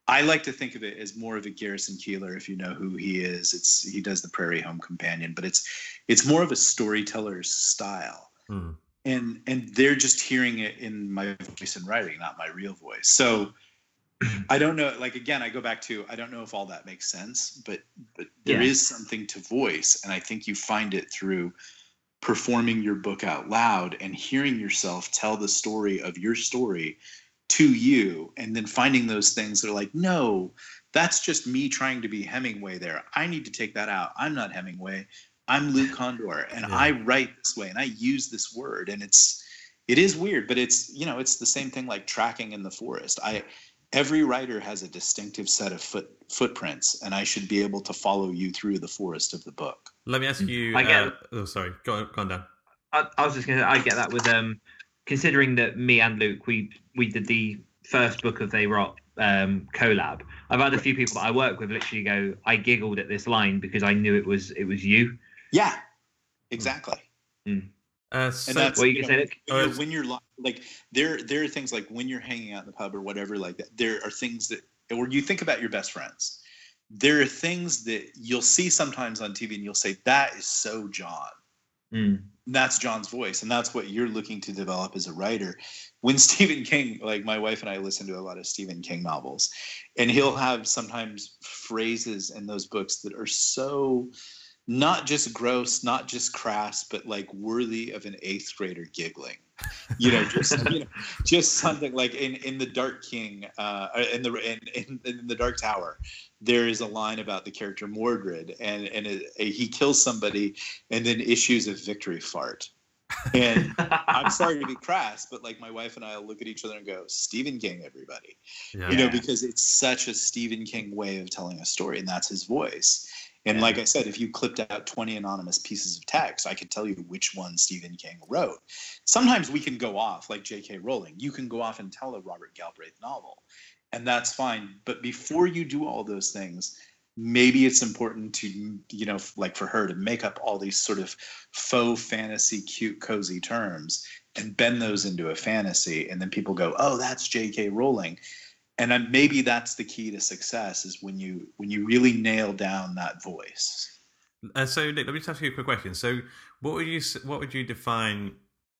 I like to think of it as more of a Garrison Keillor, if you know who he is. It's he does the Prairie Home Companion, but it's it's more of a storyteller's style. Mm. And and they're just hearing it in my voice and writing, not my real voice. So I don't know. Like again, I go back to I don't know if all that makes sense, but but there yeah. is something to voice, and I think you find it through performing your book out loud and hearing yourself tell the story of your story to you, and then finding those things that are like, no, that's just me trying to be Hemingway. There, I need to take that out. I'm not Hemingway. I'm Luke Condor, and yeah. I write this way, and I use this word, and it's it is weird, but it's you know it's the same thing like tracking in the forest. I every writer has a distinctive set of foot, footprints, and I should be able to follow you through the forest of the book. Let me ask you. I get. Uh, oh, sorry. Go on, go on down. I, I was just going to. I get that with um, considering that me and Luke we we did the first book of They Rot um, collab. I've had a few people that I work with literally go, I giggled at this line because I knew it was it was you. Yeah, exactly. Mm. Uh, so, and that's what you, you know, say. When, when you're like there, there are things like when you're hanging out in the pub or whatever like that. There are things that, or you think about your best friends. There are things that you'll see sometimes on TV, and you'll say that is so John. Mm. That's John's voice, and that's what you're looking to develop as a writer. When Stephen King, like my wife and I, listen to a lot of Stephen King novels, and he'll have sometimes phrases in those books that are so not just gross, not just crass, but like worthy of an eighth grader giggling. You know, just you know, just something like in in the Dark King, uh, in the in, in, in the Dark Tower, there is a line about the character Mordred, and and it, he kills somebody and then issues a victory fart. and I'm sorry to be crass, but like my wife and I will look at each other and go, Stephen King, everybody. Yeah. You know, because it's such a Stephen King way of telling a story, and that's his voice. And like I said, if you clipped out 20 anonymous pieces of text, I could tell you which one Stephen King wrote. Sometimes we can go off, like J.K. Rowling. You can go off and tell a Robert Galbraith novel, and that's fine. But before you do all those things, maybe it's important to you know like for her to make up all these sort of faux fantasy cute cozy terms and bend those into a fantasy and then people go oh that's jk rowling and then maybe that's the key to success is when you when you really nail down that voice Uh, so Nick, let me just ask you a quick question. So, what would you what would you define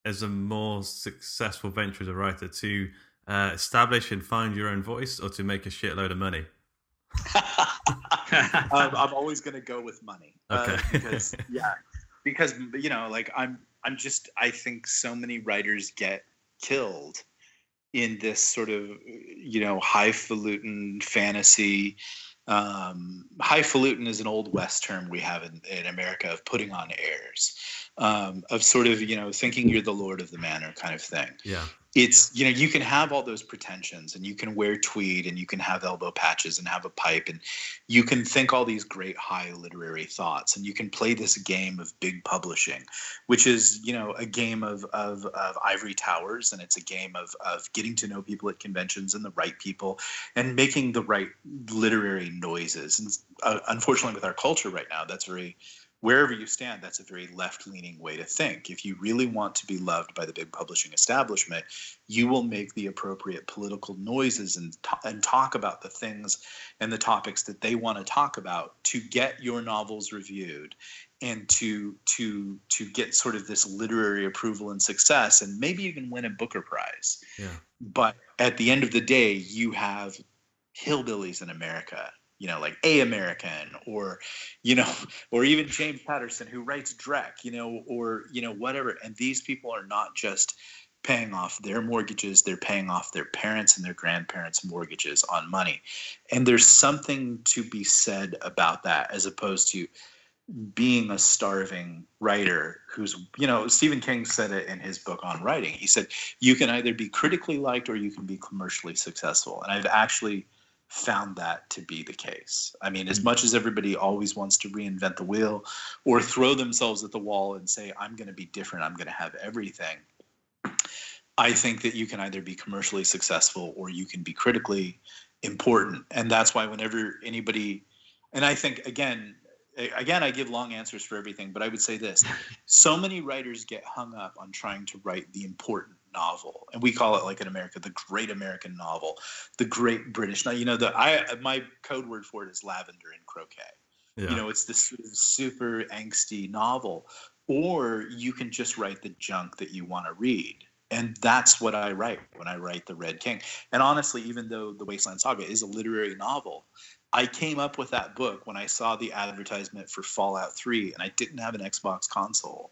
as a more successful venture as a writer to uh, establish and find your own voice, or to make a shitload of money? um, I'm always going to go with money. Uh, Okay. because yeah, because you know, like I'm, I'm just, I think so many writers get killed in this sort of, you know, highfalutin fantasy. Um, highfalutin is an old West term we have in, in America of putting on airs, um, of sort of, you know, thinking you're the lord of the manor kind of thing Yeah. It's you know you can have all those pretensions and you can wear tweed and you can have elbow patches and have a pipe and you can think all these great high literary thoughts and you can play this game of big publishing which is you know a game of of, of ivory towers and it's a game of of getting to know people at conventions and the right people and making the right literary noises. And uh, unfortunately with our culture right now that's very wherever you stand, that's a very left leaning way to think. If you really want to be loved by the big publishing establishment, you will make the appropriate political noises and, ta- and talk about the things and the topics that they want to talk about to get your novels reviewed and to to to get sort of this literary approval and success and maybe even win a booker prize Yeah. but at the end of the day you have hillbillies in america you know like a american or you know or even james patterson who writes drek you know or you know whatever. And these people are not just paying off their mortgages they're paying off their parents and their grandparents mortgages on money. And there's something to be said about that as opposed to being a starving writer who's you know stephen king said it in his book on writing. He said you can either be critically liked or you can be commercially successful. And i've actually found that to be the case. I mean as hmm. much as everybody always wants to reinvent the wheel or throw themselves at the wall and say i'm going to be different i'm going to have everything i think that you can either be commercially successful or you can be critically important. And that's why whenever anybody and i think again again i give long answers for everything but i would say this. So many writers get hung up on trying to write the important novel and we call it like in america the great american novel the great british now you know the i my code word for it is lavender and croquet. Yeah. you know it's this sort of super angsty novel or you can just write the junk that you want to read and that's what i write when i write the red king. And honestly even though the wasteland saga is a literary novel i came up with that book when i saw the advertisement for fallout 3 and i didn't have an xbox console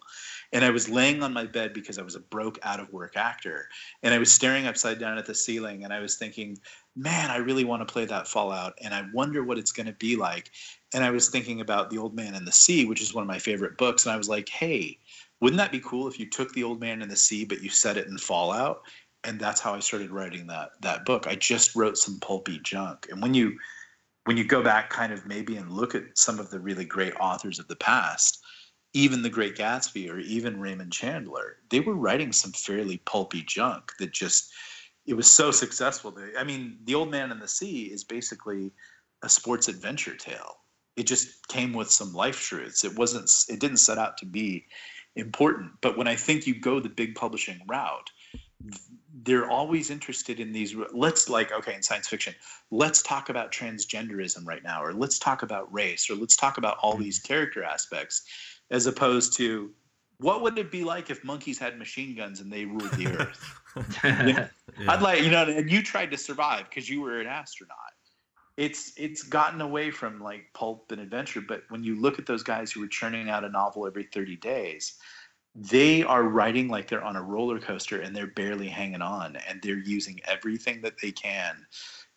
and i was laying on my bed because i was a broke out of work actor and i was staring upside down at the ceiling and i was thinking man i really want to play that fallout and i wonder what it's going to be like and I was thinking about The Old Man and the Sea, which is one of my favorite books. And I was like, hey, wouldn't that be cool if you took The Old Man and the Sea, but you set it in Fallout? And that's how I started writing that that book. I just wrote some pulpy junk. And when you when you go back kind of maybe and look at some of the really great authors of the past, even the great Gatsby or even Raymond Chandler, they were writing some fairly pulpy junk that just it was so successful. That, I mean, The Old Man and the Sea is basically a sports adventure tale it just came with some life truths it wasn't it didn't set out to be important but when i think you go the big publishing route they're always interested in these let's like okay in science fiction let's talk about transgenderism right now or let's talk about race or let's talk about all these mm-hmm. character aspects as opposed to what would it be like if monkeys had machine guns and they ruled the earth Yeah. I'd like you know, and you tried to survive because you were an astronaut. It's it's gotten away from like pulp and adventure, but when you look at those guys who were churning out a novel every thirty days, they are writing like they're on a roller coaster and they're barely hanging on, and they're using everything that they can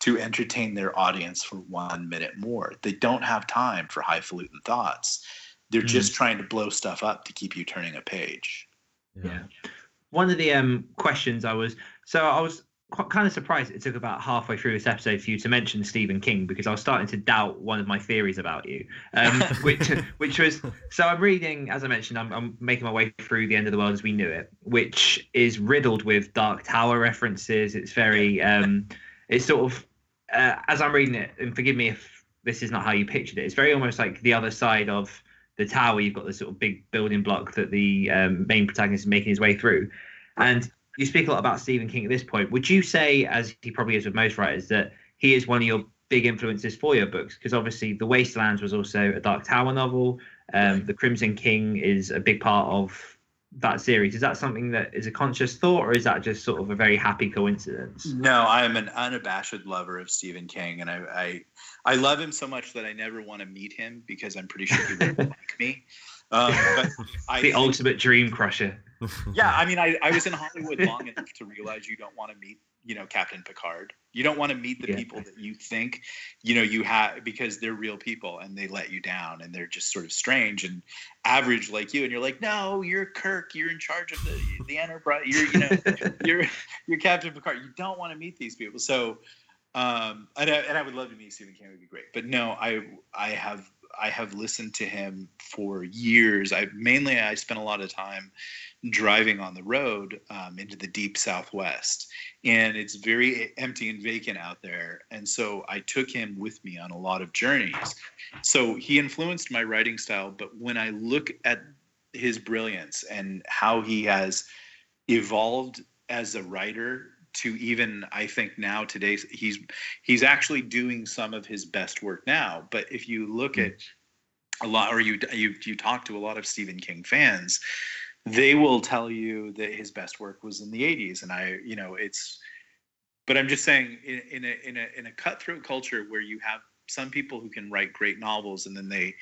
to entertain their audience for one minute more. They don't have time for highfalutin thoughts. They're just trying to blow stuff up to keep you turning a page. Yeah. One of the um questions I was so I was quite kind of surprised it took about halfway through this episode for you to mention Stephen King because I was starting to doubt one of my theories about you, um, which which was so I'm reading as I mentioned I'm, I'm making my way through the end of the world as we knew it, which is riddled with Dark Tower references. It's very um, it's sort of uh, as I'm reading it, and forgive me if this is not how you pictured it. It's very almost like the other side of the tower. You've got this sort of big building block that the um, main protagonist is making his way through, and you speak a lot about Stephen King at this point. Would you say, as he probably is with most writers, that he is one of your big influences for your books? Because obviously, The Wastelands was also a Dark Tower novel. Um, the Crimson King is a big part of that series. Is that something that is a conscious thought, or is that just sort of a very happy coincidence? No, I am an unabashed lover of Stephen King, and I I, I love him so much that I never want to meet him because I'm pretty sure he would like me. Um, but I the think- ultimate dream crusher. yeah, I mean, I, I was in Hollywood long enough to realize you don't want to meet, you know, Captain Picard. You don't want to meet the Yeah. people that you think, you know, you have because they're real people and they let you down and they're just sort of strange and average like you. And you're like, no, you're Kirk. You're in charge of the the Enterprise. You're, you know, you're you're Captain Picard. You don't want to meet these people. So, um, and I, and I would love to meet Stephen King. It would be great. But no, I I have I have listened to him for years. I mainly I spent a lot of time driving on the road um, into the deep southwest and it's very empty and vacant out there and so i took him with me on a lot of journeys so he influenced my writing style but when i look at his brilliance and how he has evolved as a writer to even i think now today he's he's actually doing some of his best work now. But if you look at a lot or you you you talk to a lot of Stephen King fans they will tell you that his best work was in the 80s and i you know it's but i'm just saying in, in a in a in a cutthroat culture where you have some people who can write great novels and then they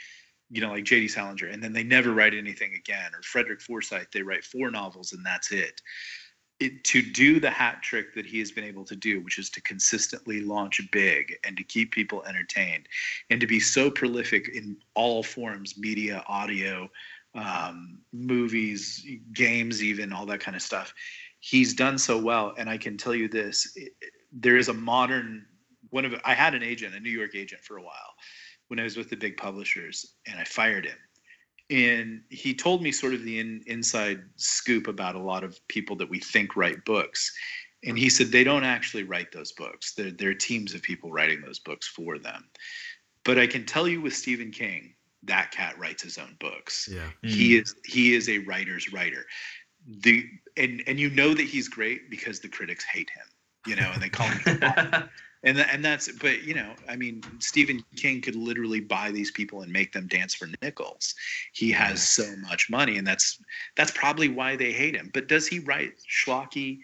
you know like jd salinger and then they never write anything again or frederick forsyth they write four novels and that's it it, to do the hat trick that he has been able to do, which is to consistently launch big and to keep people entertained, and to be so prolific in all forms media, audio, um, movies, games, even all that kind of stuff. He's done so well. And I can tell you this it, there is a modern one of I had an agent, a New York agent for a while when I was with the big publishers, and I fired him and he told me sort of the in, inside scoop about a lot of people that we think write books. And he said they don't actually write those books. They're, they're teams of people writing those books for them. But i can tell you with stephen king that cat writes his own books. Yeah. he hmm. is he is a writer's writer. The and and you know that he's great because the critics hate him you know and they call him and tha- and that's but you know i mean stephen king could literally buy these people and make them dance for nickels. He has so much money and that's that's probably why they hate him. But does he write schlocky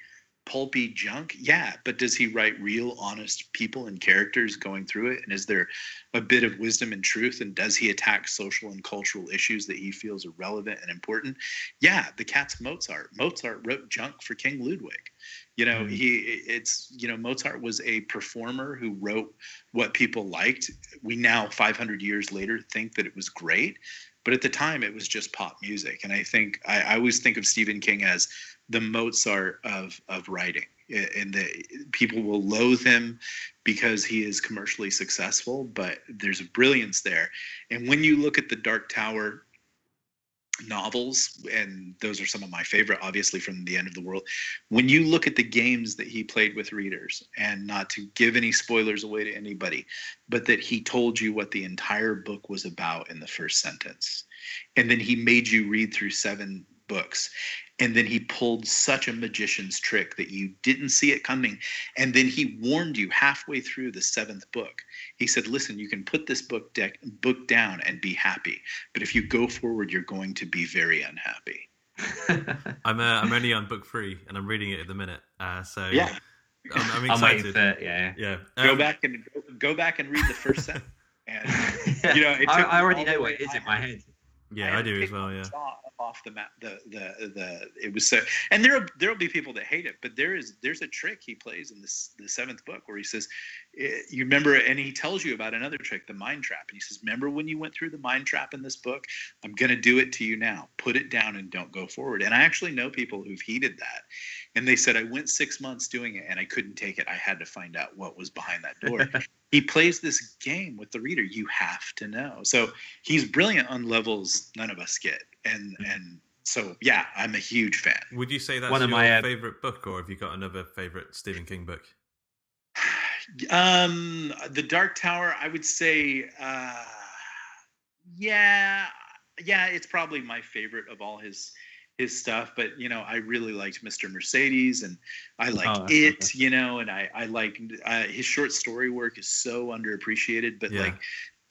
pulpy junk? Yeah but does he write real honest people and characters going through it? And is there a bit of wisdom and truth? And does he attack social and cultural issues that he feels are relevant and important? Yeah the cat's mozart. Mozart wrote junk for king ludwig you know mm-hmm. he it's you know mozart was a performer who wrote what people liked. We now 500 years later think that it was great but at the time it was just pop music. And i think i, I always think of stephen king as the mozart of of writing. And the people will loathe him because he is commercially successful but there's a brilliance there. And when you look at the dark tower novels and those are some of my favorite obviously from the end of the world. When you look at the games that he played with readers and not to give any spoilers away to anybody but that he told you what the entire book was about in the first sentence. And then he made you read through seven books and then he pulled such a magician's trick that you didn't see it coming and then he warned you halfway through the seventh book he said listen you can put this book deck book down and be happy but if you go forward you're going to be very unhappy I'm uh, I'm only on book three and I'm reading it at the minute. Uh, so Yeah. I'm, I'm I'm waiting excited. for yeah. yeah. go Um, back and go back and read the first sentence and you know it I, took I me already know what it is in my head. Yeah, had I do as well. Yeah. Off the map, the the the it was so, and there there'll be people that hate it, but there is there's a trick he plays in this the seventh book where he says, eh, you remember, and he tells you about another trick, the mind trap, and he says, remember when you went through the mind trap in this book? I'm gonna do it to you now. Put it down and don't go forward. And I actually know people who've heeded that, and they said I went six months doing it and I couldn't take it. I had to find out what was behind that door. he plays this game with the reader. You have to know. So he's brilliant on levels none of us get. And and so yeah, I'm a huge fan. Would you say that's One of your my, uh, favorite book, or have you got another favorite Stephen King book? Um, the Dark Tower, I would say, uh, yeah, yeah, it's probably my favorite of all his his stuff. But you know, I really liked Mr. Mercedes, and I like Oh, it. okay. You know, and I I like uh, his short story work is so underappreciated. But Yeah. like,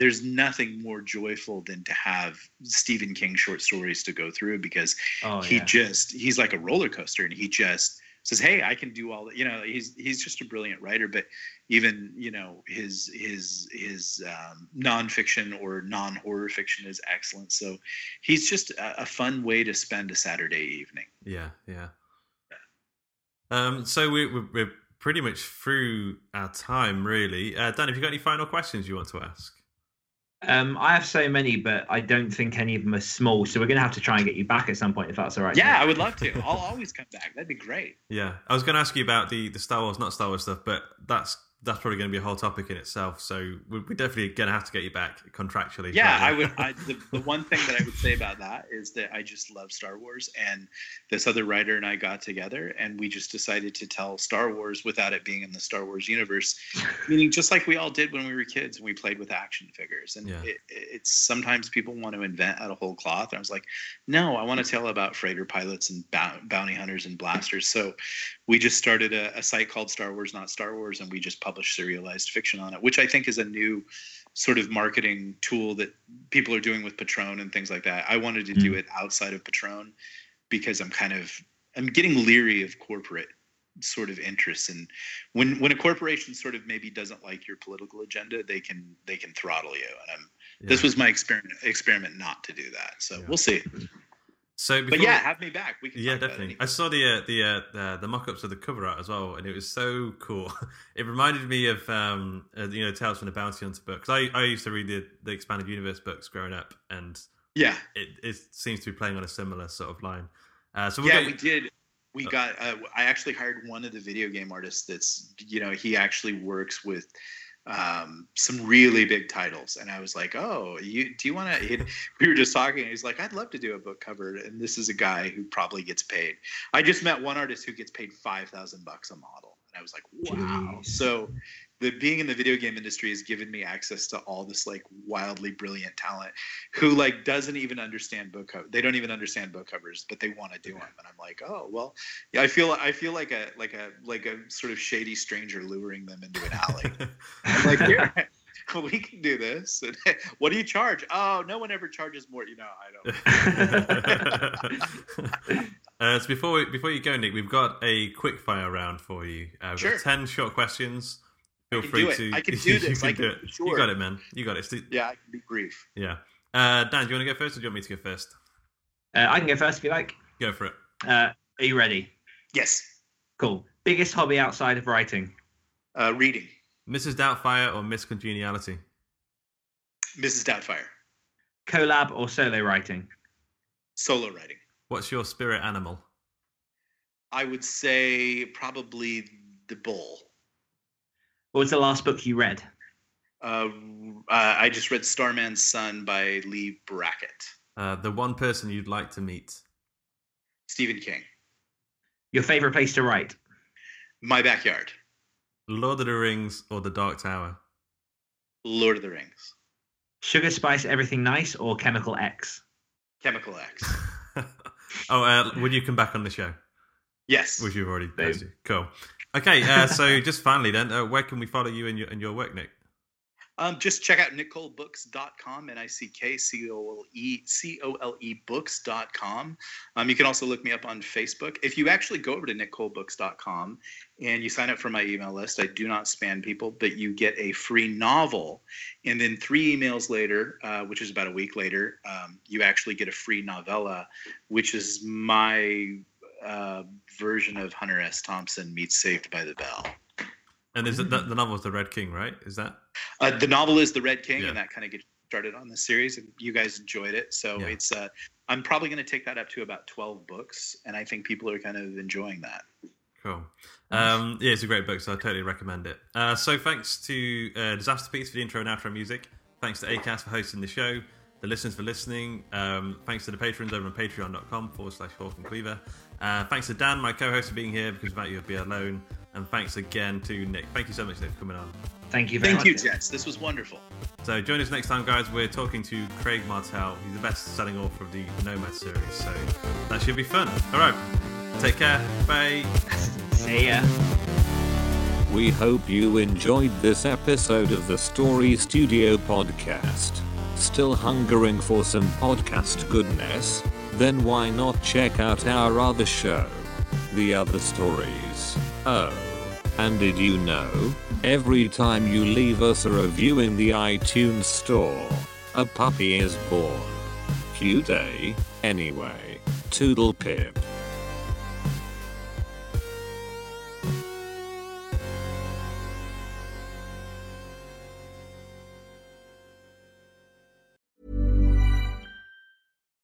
there's nothing more joyful than to have Stephen King short stories to go through because Oh, he yeah. just he's like a roller coaster, and he just says, "Hey, I can do all that." You know, he's he's just a brilliant writer. But even you know his his his um, nonfiction or non horror fiction is excellent. So he's just a, a fun way to spend a Saturday evening. Yeah, yeah. Um, so we, we're, pretty much through our time, really. Uh, Dan, have you got any final questions you want to ask? Um, I have so many, but I don't think any of them are small. So we're going to have to try and get you back at some point if that's all right. Yeah, I would love to. I'll always come back. That'd be great. Yeah, I was going to ask you about the the Star Wars, not Star Wars stuff, but that's that's probably going to be a whole topic in itself. So we're, we're definitely going to have to get you back contractually. Yeah, I would. I, the, the one thing that I would say about that is that I just love Star Wars, and this other writer and I got together, and we just decided to tell Star Wars without it being in the Star Wars universe, meaning just like we all did when we were kids and we played with action figures. And Yeah. it, it's sometimes people want to invent out of whole cloth, and I was like, no, I want to tell about freighter pilots and bounty hunters and blasters. So we just started a, a site called Star Wars Not Star Wars, and we just publish serialized fiction on it, which I think is a new sort of marketing tool that people are doing with Patreon and things like that. I wanted to do hmm. it outside of Patreon because I'm kind of I'm getting leery of corporate sort of interests. And when when a corporation sort of maybe doesn't like your political agenda they can they can throttle you. And I'm this was my experiment experiment not to do that. So we'll see So, but before- yeah have me back we can yeah, definitely. I saw the uh, the uh, uh, the mock-ups of the cover art as well, and it was so cool. it reminded me of um, uh, you know Tales from the Bounty Hunter book 'Cause I I used to read the the expanded universe books growing up, and yeah it it seems to be playing on a similar sort of line. Uh, so we'll yeah get- we did we got uh, i actually hired one of the video game artists that's you know he actually works with um, some really big titles. And i was like oh you do you want to we were just talking. And he's like i'd love to do a book cover and this is a guy who probably gets paid. I just met one artist who gets paid 5000 bucks a model and i was like wow. Jeez. so the being in the video game industry has given me access to all this like wildly brilliant talent who like doesn't even understand book cover they don't even understand book covers but they want to do them and i'm like oh well. Yeah i feel i feel like a like a like a sort of shady stranger luring them into an alley. I'm like here we can do this. And, what do you charge? Oh no one ever charges more you know i don't uh, so before we, before you go, Nick, we've got a quick fire round for you. Uh, we've Sure. got ten short questions. Feel free to. I can do you this. I can, do can- it. sure. You got it, man. You got it. St- yeah i can be brief Yeah. Uh, Dan, do you want to go first, or do you want me to go first? Uh, I can go first if you like. Go for it. Uh, are you ready? yes Cool. Biggest hobby outside of writing? uh reading Mrs. Doubtfire or Miss Congeniality? mrs doubtfire Collab or solo writing? solo writing What's your spirit animal? i would say probably the bull What was the last book you read? Uh, uh, I just read Starman's Son by Leigh Brackett. Uh, the one person you'd like to meet? Stephen King. Your favorite place to write? My backyard. Lord of the Rings or The Dark Tower? Lord of the Rings. Sugar Spice Everything Nice or Chemical X? Chemical X. oh, uh, would you come back on the show? Yes. Which you've already posted. Cool. Okay, uh, so just finally then, uh, where can we follow you and your, and your work, Nick? Um, just check out nickcolebooks.com, N I C K C O L E C O L E books.com. Um, you can also look me up on Facebook. If you actually go over to nickcolebooks.com and you sign up for my email list, I do not spam people, but you get a free novel. And then three emails later, uh, which is about a week later, um, you actually get a free novella, which is my uh, version of Hunter S. Thompson meets Saved by the Bell. And is it the, the is The Red King, right? Is that? Uh, the novel is The Red King, Yeah. and that kind of gets started on the series, and you guys enjoyed it. So Yeah. it's uh, I'm probably going to take that up to about 12 books, and I think people are kind of enjoying that. Cool. Um, yeah, it's a great book, so I totally recommend it. Uh, so thanks to uh, Disasterpeace for the intro and outro music. Thanks to ACAST for hosting the show. The listeners for listening. Um, thanks to the patrons over on patreon.com forward slash Hawk and Cleaver. Uh, thanks to Dan, my co host, for being here because without you, I'd be alone. And thanks again to Nick. Thank you so much, Nick, for coming on. Thank you very Thank you, much. Jets. This was wonderful. So join us next time, guys. We're talking to Craig Martelle. He's the best-selling author of the Nomad series, so that should be fun. All right, take care. Bye. See ya. We hope you enjoyed this episode of the Story Studio podcast. Still hungering for some podcast goodness? Then why not check out our other show, The Other Stories? Oh, and did you know? Every time you leave us a review in the iTunes store, a puppy is born. Cute, eh? Anyway, Toodle Pip.